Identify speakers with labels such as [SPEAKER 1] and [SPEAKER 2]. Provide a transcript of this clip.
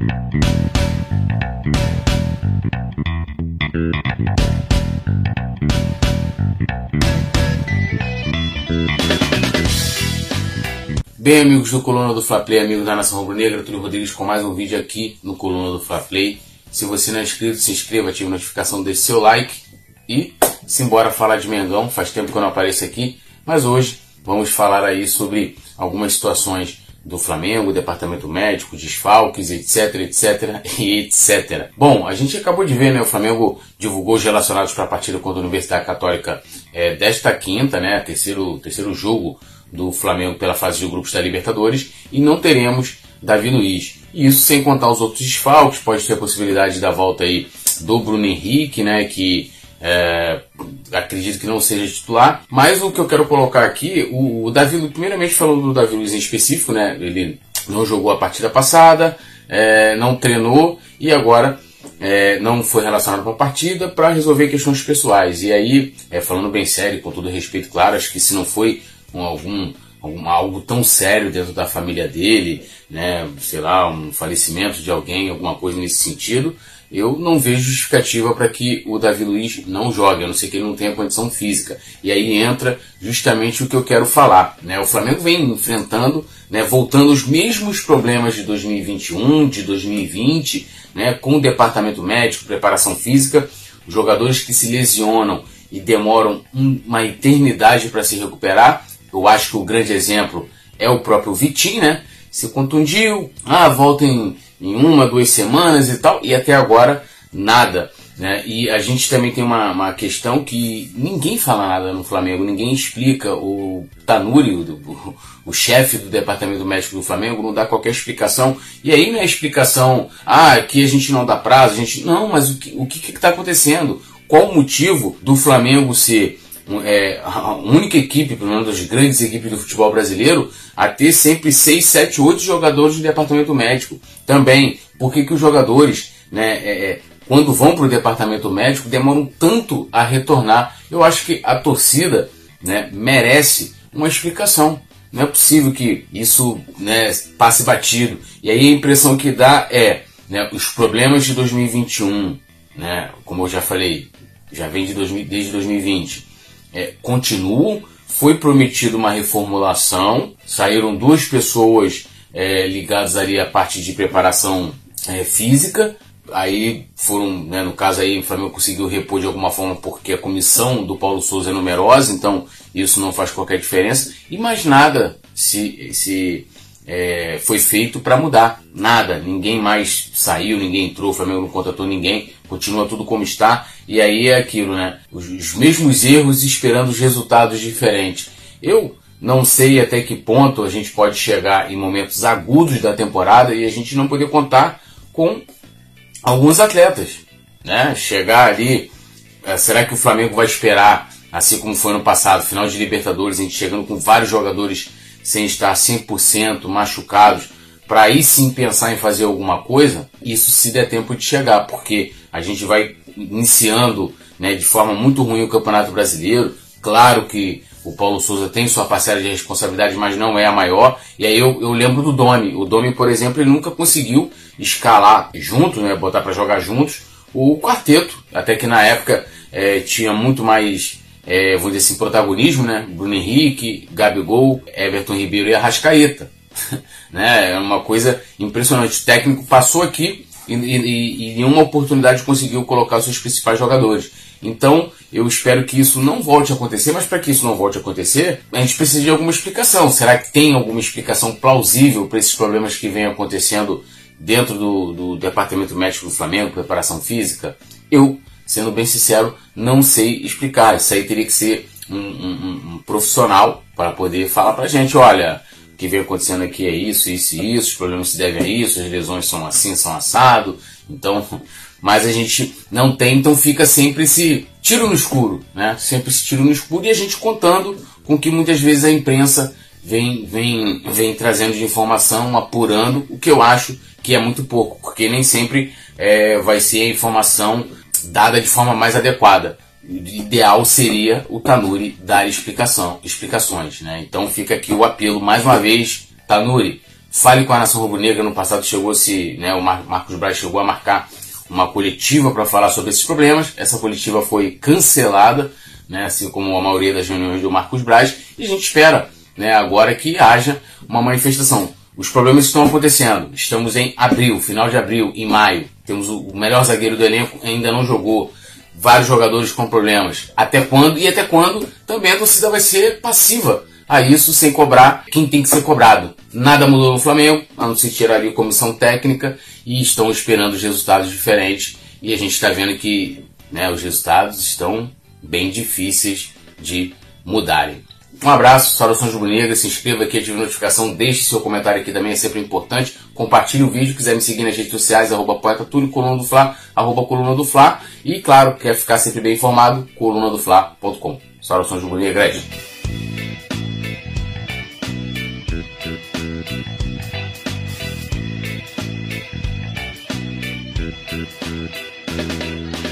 [SPEAKER 1] Bem, amigos do Coluna do Fla Play, amigos da Nação Rubro-Negra, Túlio Rodrigues com mais um vídeo aqui no Coluna do Fla Play. Se você não é inscrito, se inscreva, ative a notificação, deixe seu like e simbora falar de Mengão. Faz tempo que eu não apareço aqui, mas hoje vamos falar aí sobre algumas situações do Flamengo, departamento médico, desfalques, etc, etc etc. Bom, a gente acabou de ver, né? O Flamengo divulgou os relacionados para a partida contra a Universidade Católica é, desta quinta, né? Terceiro, terceiro jogo do Flamengo pela fase de grupos da Libertadores e não teremos Davi Luiz. E isso sem contar os outros desfalques, pode ter a possibilidade da volta aí do Bruno Henrique, né, que é, acredito que não seja titular. Mas o que eu quero colocar aqui, o, o Davi, primeiramente falando do Davi Luiz em específico, né, ele não jogou a partida passada, é, não treinou e agora é, não foi relacionado com a partida para resolver questões pessoais. E aí, é, falando bem sério, com todo respeito, claro, acho que se não foi com algum, algo tão sério dentro da família dele, né, sei lá, um falecimento de alguém, alguma coisa nesse sentido, eu não vejo justificativa para que o Davi Luiz não jogue, a não ser que ele não tenha condição física. E aí entra justamente o que eu quero falar. Né? O Flamengo vem enfrentando, né, voltando os mesmos problemas de 2021, de 2020, né, com o departamento médico, preparação física, jogadores que se lesionam e demoram uma eternidade para se recuperar, eu acho que o grande exemplo é o próprio Vitinho, né? Se contundiu, ah, volta em, em uma, duas semanas e tal, e até agora nada. Né? E a gente também tem uma, uma questão que ninguém fala nada no Flamengo, ninguém explica. O Tanuri, o, o, o chefe do departamento médico do Flamengo, não dá qualquer explicação. E aí não é explicação, ah, aqui a gente não dá prazo, a gente. Não, mas o que está acontecendo? Qual o motivo do Flamengo ser é, a única equipe, pelo menos das grandes equipes do futebol brasileiro, a ter sempre 6, 7, 8 jogadores de departamento médico. Também, por que, que os jogadores, né, é, é quando vão para o departamento médico, demoram tanto a retornar? Eu acho que a torcida né, merece uma explicação. Não é possível que isso né, passe batido. E aí a impressão que dá é né, os problemas de 2021, né, como eu já falei, já vem de 2000, desde 2020 é, continuam. Foi prometido uma reformulação, saíram duas pessoas é, ligadas ali à parte de preparação é, física. Aí foram, né, no caso aí, o Flamengo conseguiu repor de alguma forma porque a comissão do Paulo Souza é numerosa, então isso não faz qualquer diferença. E mais nada se, se é, foi feito para mudar. Nada, ninguém mais saiu, ninguém entrou, o Flamengo não contratou ninguém, continua tudo como está. E aí é aquilo, né? Os, os mesmos erros esperando os resultados diferentes. Eu não sei até que ponto a gente pode chegar em momentos agudos da temporada e a gente não poder contar com alguns atletas. Né? Chegar ali, é, será que o Flamengo vai esperar, assim como foi no passado, final de Libertadores, a gente chegando com vários jogadores sem estar 100% machucados, para aí sim pensar em fazer alguma coisa, isso se der tempo de chegar, porque a gente vai iniciando né, de forma muito ruim o Campeonato Brasileiro. Claro que o Paulo Souza tem sua parcela de responsabilidade, mas não é a maior. E aí eu, eu lembro do Domi. O Domi, por exemplo, ele nunca conseguiu escalar junto, né, botar para jogar juntos o quarteto. Até que na época é, tinha muito mais é, vou dizer assim, protagonismo, né? Bruno Henrique, Gabigol, Everton Ribeiro e Arrascaeta. né? É uma coisa impressionante. O técnico passou aqui e, em uma oportunidade conseguiu colocar os seus principais jogadores. Então, eu espero que isso não volte a acontecer, mas para que isso não volte a acontecer, a gente precisa de alguma explicação. Será que tem alguma explicação plausível para esses problemas que vêm acontecendo dentro do, do departamento médico do Flamengo, preparação física? Eu sendo bem sincero, não sei explicar. Isso aí teria que ser um, um, um profissional para poder falar para a gente, olha, que vem acontecendo aqui é isso, isso e isso, os problemas se devem a isso, as lesões são assim, são assado. Então, mas a gente não tem, então fica sempre esse tiro no escuro, né? Sempre esse tiro no escuro e a gente contando com que muitas vezes a imprensa vem, vem, vem trazendo de informação, apurando, o que eu acho que é muito pouco, porque nem sempre é, vai ser a informação dada de forma mais adequada. Ideal seria o Tanuri dar explicação, explicações. Né? Então fica aqui o apelo mais uma vez, Tanuri, Fale com a Nação Rubro-Negra. No passado chegou-se, né, o Marcos Braz chegou a marcar uma coletiva para falar sobre esses problemas. Essa coletiva foi cancelada, né, assim como a maioria das reuniões do Marcos Braz, e a gente espera né, agora que haja uma manifestação. Os problemas estão acontecendo. Estamos em abril, final de abril, em maio. Temos o melhor zagueiro do elenco, ainda não jogou. Vários jogadores com problemas. Até quando? E até quando também a torcida vai ser passiva a isso sem cobrar quem tem que ser cobrado. Nada mudou no Flamengo, a não ser tirar ali a comissão técnica e estão esperando os resultados diferentes. E a gente está vendo que né, os resultados estão bem difíceis de mudarem. Um abraço, saudações rubro-negras, se inscreva aqui, ative a notificação, deixe seu comentário aqui também, é sempre importante. Compartilhe o vídeo, quiser me seguir nas redes sociais, arroba poeta Túlio, coluna do Fla, arroba coluna do Fla. E claro, quer ficar sempre bem informado, colunadofla.com. Saudações rubro-negras. Thank